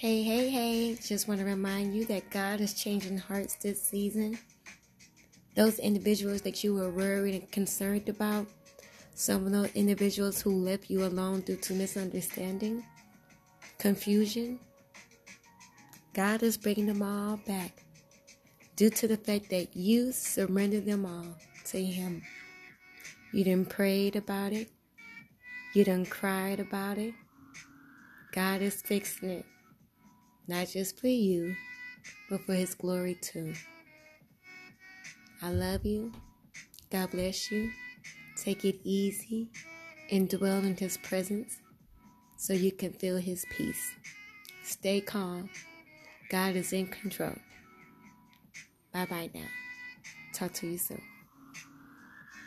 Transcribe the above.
Hey, hey, hey. Just want to remind you that God is changing hearts this season. Those individuals that you were worried and concerned about, some of those individuals who left you alone due to misunderstanding, confusion, God is bringing them all back due to the fact that you surrendered them all to Him. You didn't prayed about it, you didn't cried about it. God is fixing it not just for you, but for His glory too. I love you. God bless you. Take it easy and dwell in His presence so you can feel His peace. Stay calm. God is in control. Bye bye now. Talk to you soon.